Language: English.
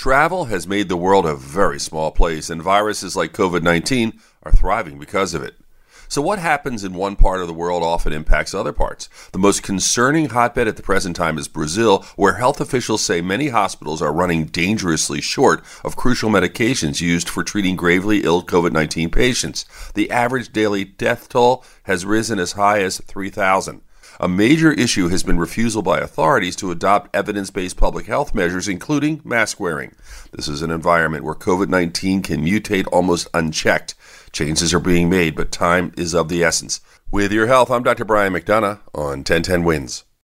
Travel has made the world a very small place, and viruses like COVID 19 are thriving because of it. So, what happens in one part of the world often impacts other parts. The most concerning hotbed at the present time is Brazil, where health officials say many hospitals are running dangerously short of crucial medications used for treating gravely ill COVID 19 patients. The average daily death toll has risen as high as 3,000. A major issue has been refusal by authorities to adopt evidence based public health measures, including mask wearing. This is an environment where COVID 19 can mutate almost unchecked. Changes are being made, but time is of the essence. With your health, I'm Dr. Brian McDonough on 1010 Wins.